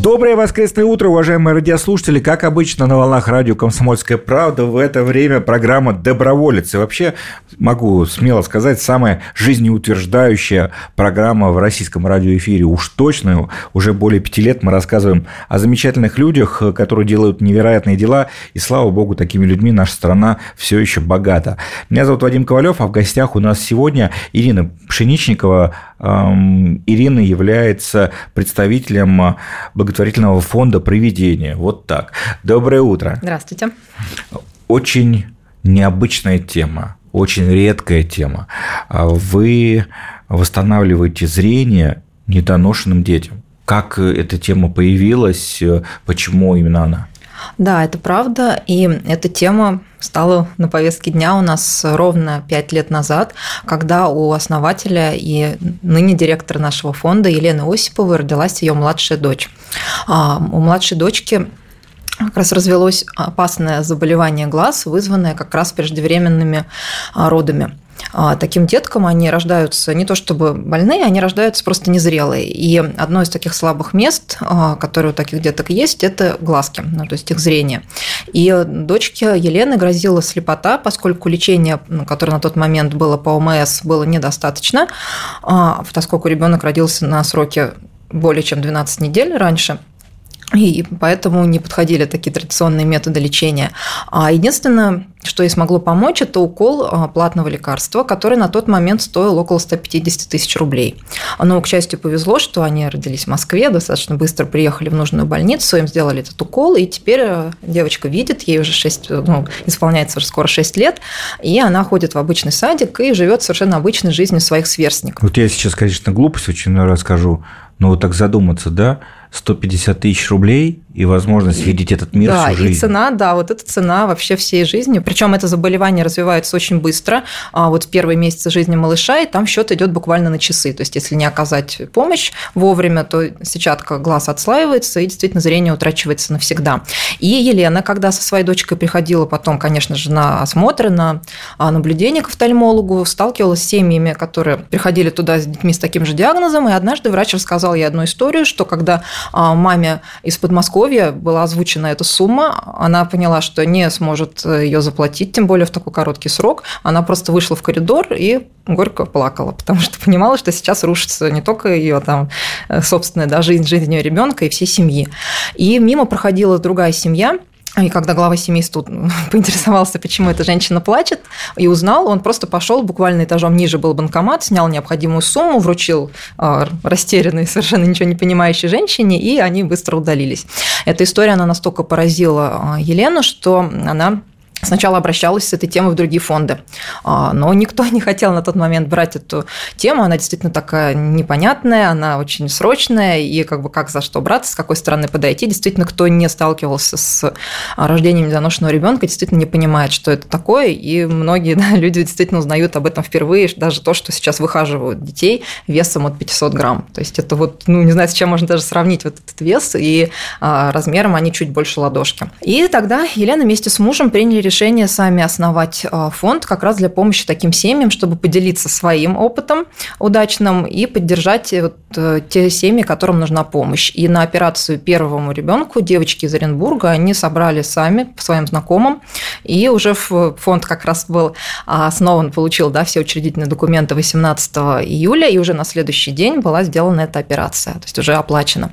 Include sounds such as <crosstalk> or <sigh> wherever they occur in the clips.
Доброе воскресное утро, уважаемые радиослушатели. Как обычно, на волнах радио «Комсомольская правда» в это время программа «Доброволец». И вообще, могу смело сказать, самая жизнеутверждающая программа в российском радиоэфире. Уж точно, уже более пяти лет мы рассказываем о замечательных людях, которые делают невероятные дела. И, слава богу, такими людьми наша страна все еще богата. Меня зовут Вадим Ковалев, а в гостях у нас сегодня Ирина Пшеничникова. Ирина является представителем благотворительного фонда «Проведение». Вот так. Доброе утро. Здравствуйте. Очень необычная тема, очень редкая тема. Вы восстанавливаете зрение недоношенным детям. Как эта тема появилась, почему именно она? Да, это правда, и эта тема стала на повестке дня у нас ровно пять лет назад, когда у основателя и ныне директора нашего фонда Елены Осиповой родилась ее младшая дочь. А, у младшей дочки как раз развелось опасное заболевание глаз, вызванное как раз преждевременными а, родами. А, таким деткам они рождаются не то чтобы больные, они рождаются просто незрелые. И одно из таких слабых мест, а, которые у таких деток есть, это глазки, ну, то есть их зрение. И дочке Елены грозила слепота, поскольку лечение, ну, которое на тот момент было по ОМС, было недостаточно, а, поскольку ребенок родился на сроке более чем 12 недель раньше – и поэтому не подходили такие традиционные методы лечения. А единственное, что ей смогло помочь, это укол а, платного лекарства, который на тот момент стоил около 150 тысяч рублей. Но, к счастью, повезло, что они родились в Москве, достаточно быстро приехали в нужную больницу, им сделали этот укол, и теперь э, девочка видит, ей уже 6, ну, исполняется уже скоро 6 лет, и она ходит в обычный садик и живет совершенно обычной жизнью своих сверстников. Вот я сейчас, конечно, глупость очень расскажу, но вот так задуматься, да, 150 тысяч рублей и возможность видеть этот мир да, всю жизнь. и цена, да, вот эта цена вообще всей жизни. Причем это заболевание развивается очень быстро. А вот в первые месяцы жизни малыша, и там счет идет буквально на часы. То есть, если не оказать помощь вовремя, то сетчатка глаз отслаивается, и действительно зрение утрачивается навсегда. И Елена, когда со своей дочкой приходила потом, конечно же, на осмотры, на а, наблюдение к офтальмологу, сталкивалась с семьями, которые приходили туда с детьми с таким же диагнозом, и однажды врач рассказал ей одну историю, что когда маме из Подмосковья Подмосковья была озвучена эта сумма, она поняла, что не сможет э, ее заплатить, тем более в такой короткий срок. Она просто вышла в коридор и горько плакала, потому что понимала, что сейчас рушится не только ее там э, собственная да, жизнь, жизнь ее ребенка и всей семьи. И мимо проходила другая семья, и когда глава семейства <laughs> поинтересовался, почему эта женщина плачет, и узнал, он просто пошел, буквально этажом ниже был банкомат, снял необходимую сумму, вручил а, растерянной, совершенно ничего не понимающей женщине, и они быстро удалились. Эта история, она настолько поразила а, Елену, что она Сначала обращалась с этой темой в другие фонды, а, но никто <laughs> не хотел на тот момент брать эту тему. Она действительно такая непонятная, она очень срочная, и как бы как за что браться, с какой стороны подойти. Действительно, кто не сталкивался с рождением недоношенного ребенка, действительно не понимает, что это такое, и многие <laughs> да, люди действительно узнают об этом впервые, даже то, что сейчас выхаживают детей весом от 500 грамм. То есть это вот, ну, не знаю, с чем можно даже сравнить вот этот вес, и а, размером они чуть больше ладошки. И тогда Елена вместе с мужем приняли решение сами основать э, фонд как раз для помощи таким семьям, чтобы поделиться своим опытом удачным и поддержать э, вот э, те семьи, которым нужна помощь. И на операцию первому ребенку девочки из Оренбурга они собрали сами по своим знакомым, и уже фонд как раз был основан, получил да, все учредительные документы 18 июля, и уже на следующий день была сделана эта операция, то есть уже оплачена.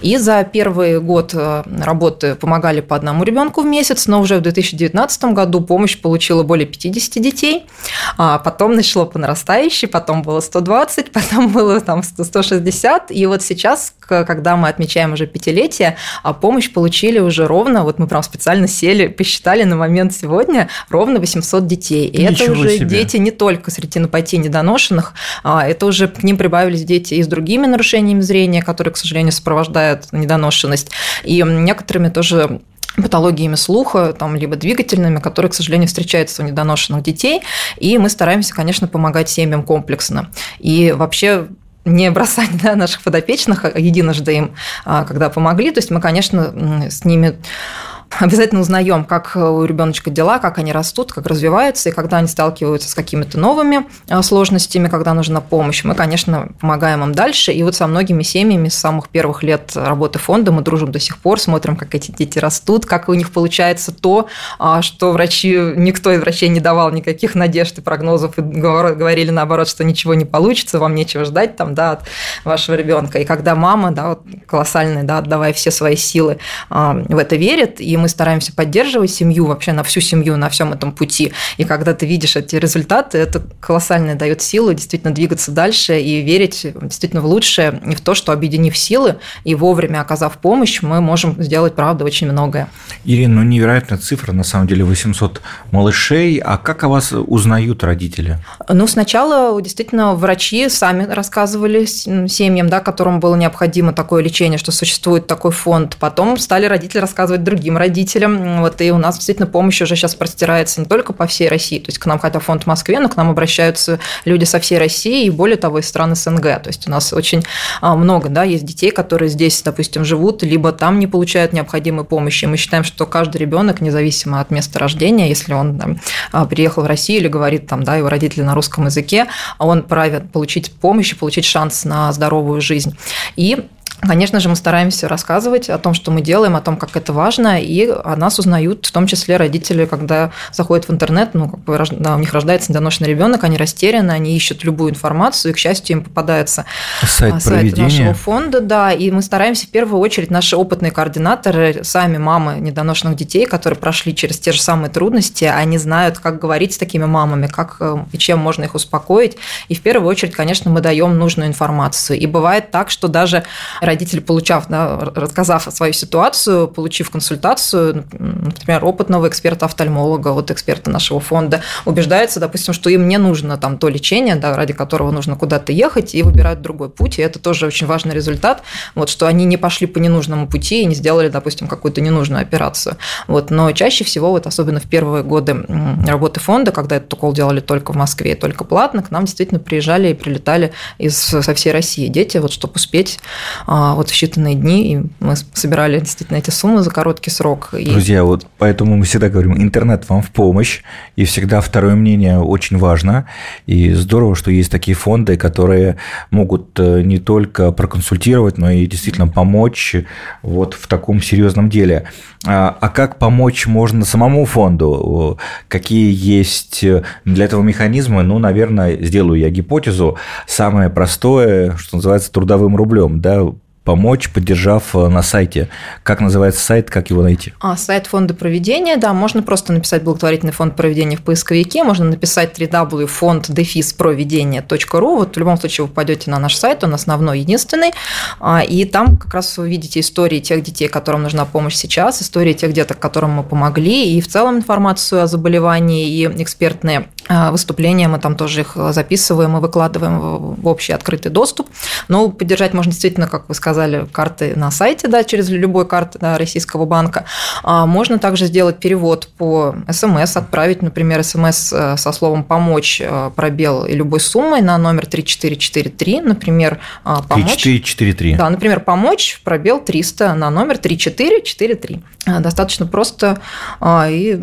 И за первый год работы помогали по одному ребенку в месяц, но уже в 2019 2019 году помощь получила более 50 детей, а потом нашло по нарастающей, потом было 120, <laughs> потом было там 160, и вот сейчас, когда мы отмечаем уже пятилетие, а помощь получили уже ровно, вот мы прям специально сели, посчитали на момент сегодня, ровно 800 детей. И Ничего это уже себе. дети не только с ретинопатией недоношенных, а это уже к ним прибавились дети и с другими нарушениями зрения, которые, к сожалению, сопровождают недоношенность, и некоторыми тоже патологиями слуха, там, либо двигательными, которые, к сожалению, встречаются у недоношенных детей. И мы стараемся, конечно, помогать семьям комплексно. И вообще не бросать <laughs> да, наших подопечных, а единожды им, а, когда помогли. То есть мы, конечно, с ними обязательно узнаем, как у ребеночка дела, как они растут, как развиваются, и когда они сталкиваются с какими-то новыми э, сложностями, когда нужна помощь, мы, конечно, помогаем им дальше. И вот со многими семьями с самых первых лет работы фонда мы дружим до сих пор, смотрим, как эти дети растут, как у них получается то, а, что врачи, никто из врачей не давал никаких надежд и прогнозов, и говорили наоборот, что ничего не получится, вам нечего ждать там, да, от вашего ребенка. И когда мама, да, вот колоссальная, да, отдавая все свои силы, а, в это верит, и мы стараемся поддерживать семью, вообще на всю семью, на всем этом пути. И когда ты видишь эти результаты, это колоссально дает силу действительно двигаться дальше и верить действительно в лучшее, и в то, что объединив силы и вовремя оказав помощь, мы можем сделать, правда, очень многое. Ирина, ну невероятная цифра, на самом деле 800 малышей. А как о вас узнают родители? Ну, сначала действительно врачи сами рассказывали семьям, да, которым было необходимо такое лечение, что существует такой фонд. Потом стали родители рассказывать другим родителям, родителям. Вот, и у нас действительно помощь уже сейчас простирается не только по всей России, то есть к нам хотя фонд в Москве, но к нам обращаются люди со всей России и более того из стран СНГ. То есть у нас очень а, много да, есть детей, которые здесь, допустим, живут, либо там не получают необходимой помощи. Мы считаем, что каждый ребенок, независимо от места рождения, если он там, а, приехал в Россию или говорит там, да, его родители на русском языке, он праве получить помощь и получить шанс на здоровую жизнь. И Конечно же, мы стараемся рассказывать о том, что мы делаем, о том, как это важно, и о нас узнают, в том числе родители, когда заходят в интернет, ну, как бы да, у них рождается недоношенный ребенок, они растеряны, они ищут любую информацию, и, к счастью, им попадается сайт, сайт нашего фонда, да, и мы стараемся в первую очередь, наши опытные координаторы, сами мамы недоношенных детей, которые прошли через те же самые трудности, они знают, как говорить с такими мамами, как э, и чем можно их успокоить, и в первую очередь, конечно, мы даем нужную информацию, и бывает так, что даже родитель, получав, да, рассказав свою ситуацию, получив консультацию, например, опытного эксперта-офтальмолога, вот эксперта нашего фонда, убеждается, допустим, что им не нужно там то лечение, да, ради которого нужно куда-то ехать, и выбирают другой путь, и это тоже очень важный результат, вот, что они не пошли по ненужному пути и не сделали, допустим, какую-то ненужную операцию. Вот, но чаще всего, вот, особенно в первые годы работы фонда, когда этот укол делали только в Москве, только платно, к нам действительно приезжали и прилетали из, со всей России дети, вот, чтобы успеть а, вот в считанные дни, и мы собирали действительно эти суммы за короткий срок. И... Друзья, вот поэтому мы всегда говорим, интернет вам в помощь, и всегда второе мнение очень важно, и здорово, что есть такие фонды, которые могут э, не только проконсультировать, но и действительно помочь вот в таком серьезном деле. А, а как помочь можно самому фонду? Какие есть для этого механизмы? Ну, наверное, сделаю я гипотезу. Самое простое, что называется, трудовым рублем, да, помочь, поддержав э, на сайте. Как называется сайт, как его найти? А, сайт фонда проведения, да, можно просто написать благотворительный фонд проведения в поисковике, можно написать www.fonddefиспроведения.ру, вот в любом случае вы попадете на наш сайт, он основной, единственный, а, и там как раз вы увидите истории тех детей, которым нужна помощь сейчас, истории тех деток, которым мы помогли, и в целом информацию о заболевании и экспертные выступления, мы там тоже их записываем и выкладываем в общий открытый доступ, но поддержать можно действительно, как вы сказали, карты на сайте, да, через любой карты да, российского банка. А можно также сделать перевод по СМС, отправить, например, СМС э, со словом «помочь» э, пробел и любой суммой на номер 3443, например, а, «помочь». 3443. Да, например, «помочь» пробел 300 на номер 3443. А, достаточно просто. А, и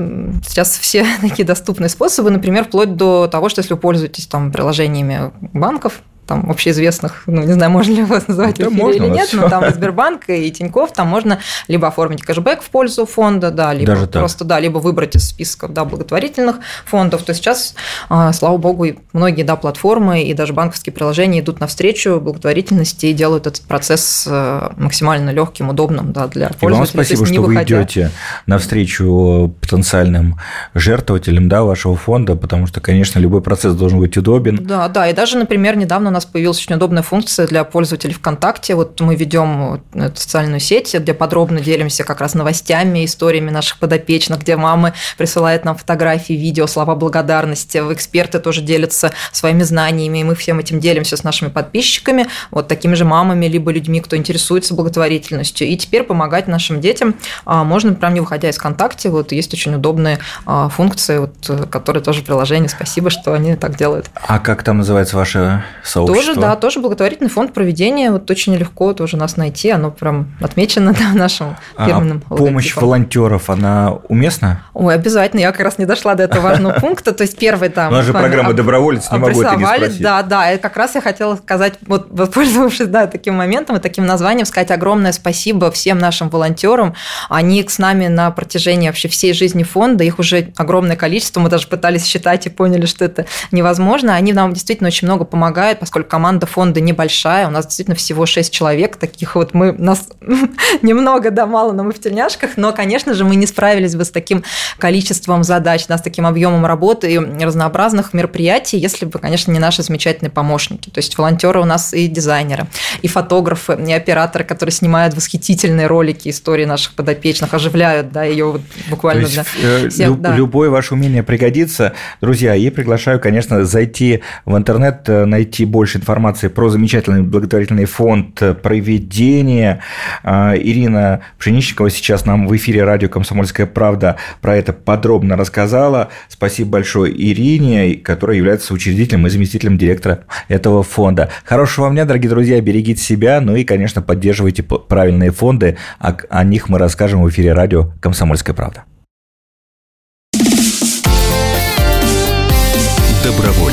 сейчас все <laughs> такие доступные способы, например, вплоть до того, что если вы пользуетесь там приложениями банков, там общеизвестных, ну, не знаю, можно ли его <laughs> называть да, в эфире или нет, но там и Сбербанк, и Тиньков, там можно либо оформить кэшбэк в пользу фонда, да, либо Даже просто, так. да, либо выбрать из списков, да, благотворительных фондов. То сейчас, а, слава богу, многие, да, платформы и даже банковские приложения идут навстречу благотворительности и делают этот процесс э, максимально легким, удобным, да, для пользователей. И вам спасибо, что вы идете навстречу потенциальным жертвователям, да, вашего фонда, потому что, конечно, любой процесс должен быть удобен. Да, да, и даже, например, недавно нас появилась очень удобная функция для пользователей ВКонтакте. Вот мы ведем эту социальную сеть, где подробно делимся как раз новостями, историями наших подопечных, где мамы присылают нам фотографии, видео, слова благодарности. Эксперты тоже делятся своими знаниями, и мы всем этим делимся с нашими подписчиками, вот такими же мамами, либо людьми, кто интересуется благотворительностью. И теперь помогать нашим детям а, можно, прям не выходя из ВКонтакте. Вот есть очень удобные а, функции, вот, которые тоже приложение. Спасибо, что они так делают. А как там называется ваше сообщество? Сообщество? Тоже, да, тоже благотворительный фонд проведения. Вот очень легко тоже нас найти. Оно прям отмечено <laughs> да, нашим фирменным а Помощь волонтеров, она уместна? Ой, обязательно. Я как раз не дошла до этого важного <laughs> пункта. То есть первый там... У нас же программа «Доброволец», не могу это не спросить. Да, да. И как раз я хотела сказать, вот <laughs> воспользовавшись да, таким моментом и таким названием, сказать огромное спасибо всем нашим волонтерам. Они с нами на протяжении вообще всей жизни фонда. Их уже огромное количество. Мы даже пытались считать и поняли, что это невозможно. Они нам действительно очень много помогают, поскольку команда фонда небольшая. У нас действительно всего 6 человек. Таких вот мы, нас <laughs> немного, да, мало, но мы в тельняшках. Но, конечно же, мы не справились бы с таким количеством задач, да, с таким объемом работы и разнообразных мероприятий, если бы, конечно, не наши замечательные помощники. То есть волонтеры у нас и дизайнеры, и фотографы, и операторы, которые снимают восхитительные ролики истории наших подопечных, оживляют, да, ее вот буквально. То есть, да, э, всех, люб, да. Любое ваше умение пригодится. Друзья, и приглашаю, конечно, зайти в интернет, э, найти больше информации про замечательный благотворительный фонд проведения. А, Ирина Пшеничникова сейчас нам в эфире радио «Комсомольская правда» про это подробно рассказала. Спасибо большое Ирине, которая является учредителем и заместителем директора этого фонда. Хорошего вам дня, дорогие друзья, берегите себя, ну и, конечно, поддерживайте правильные фонды, о, о них мы расскажем в эфире радио «Комсомольская правда». Доброволец.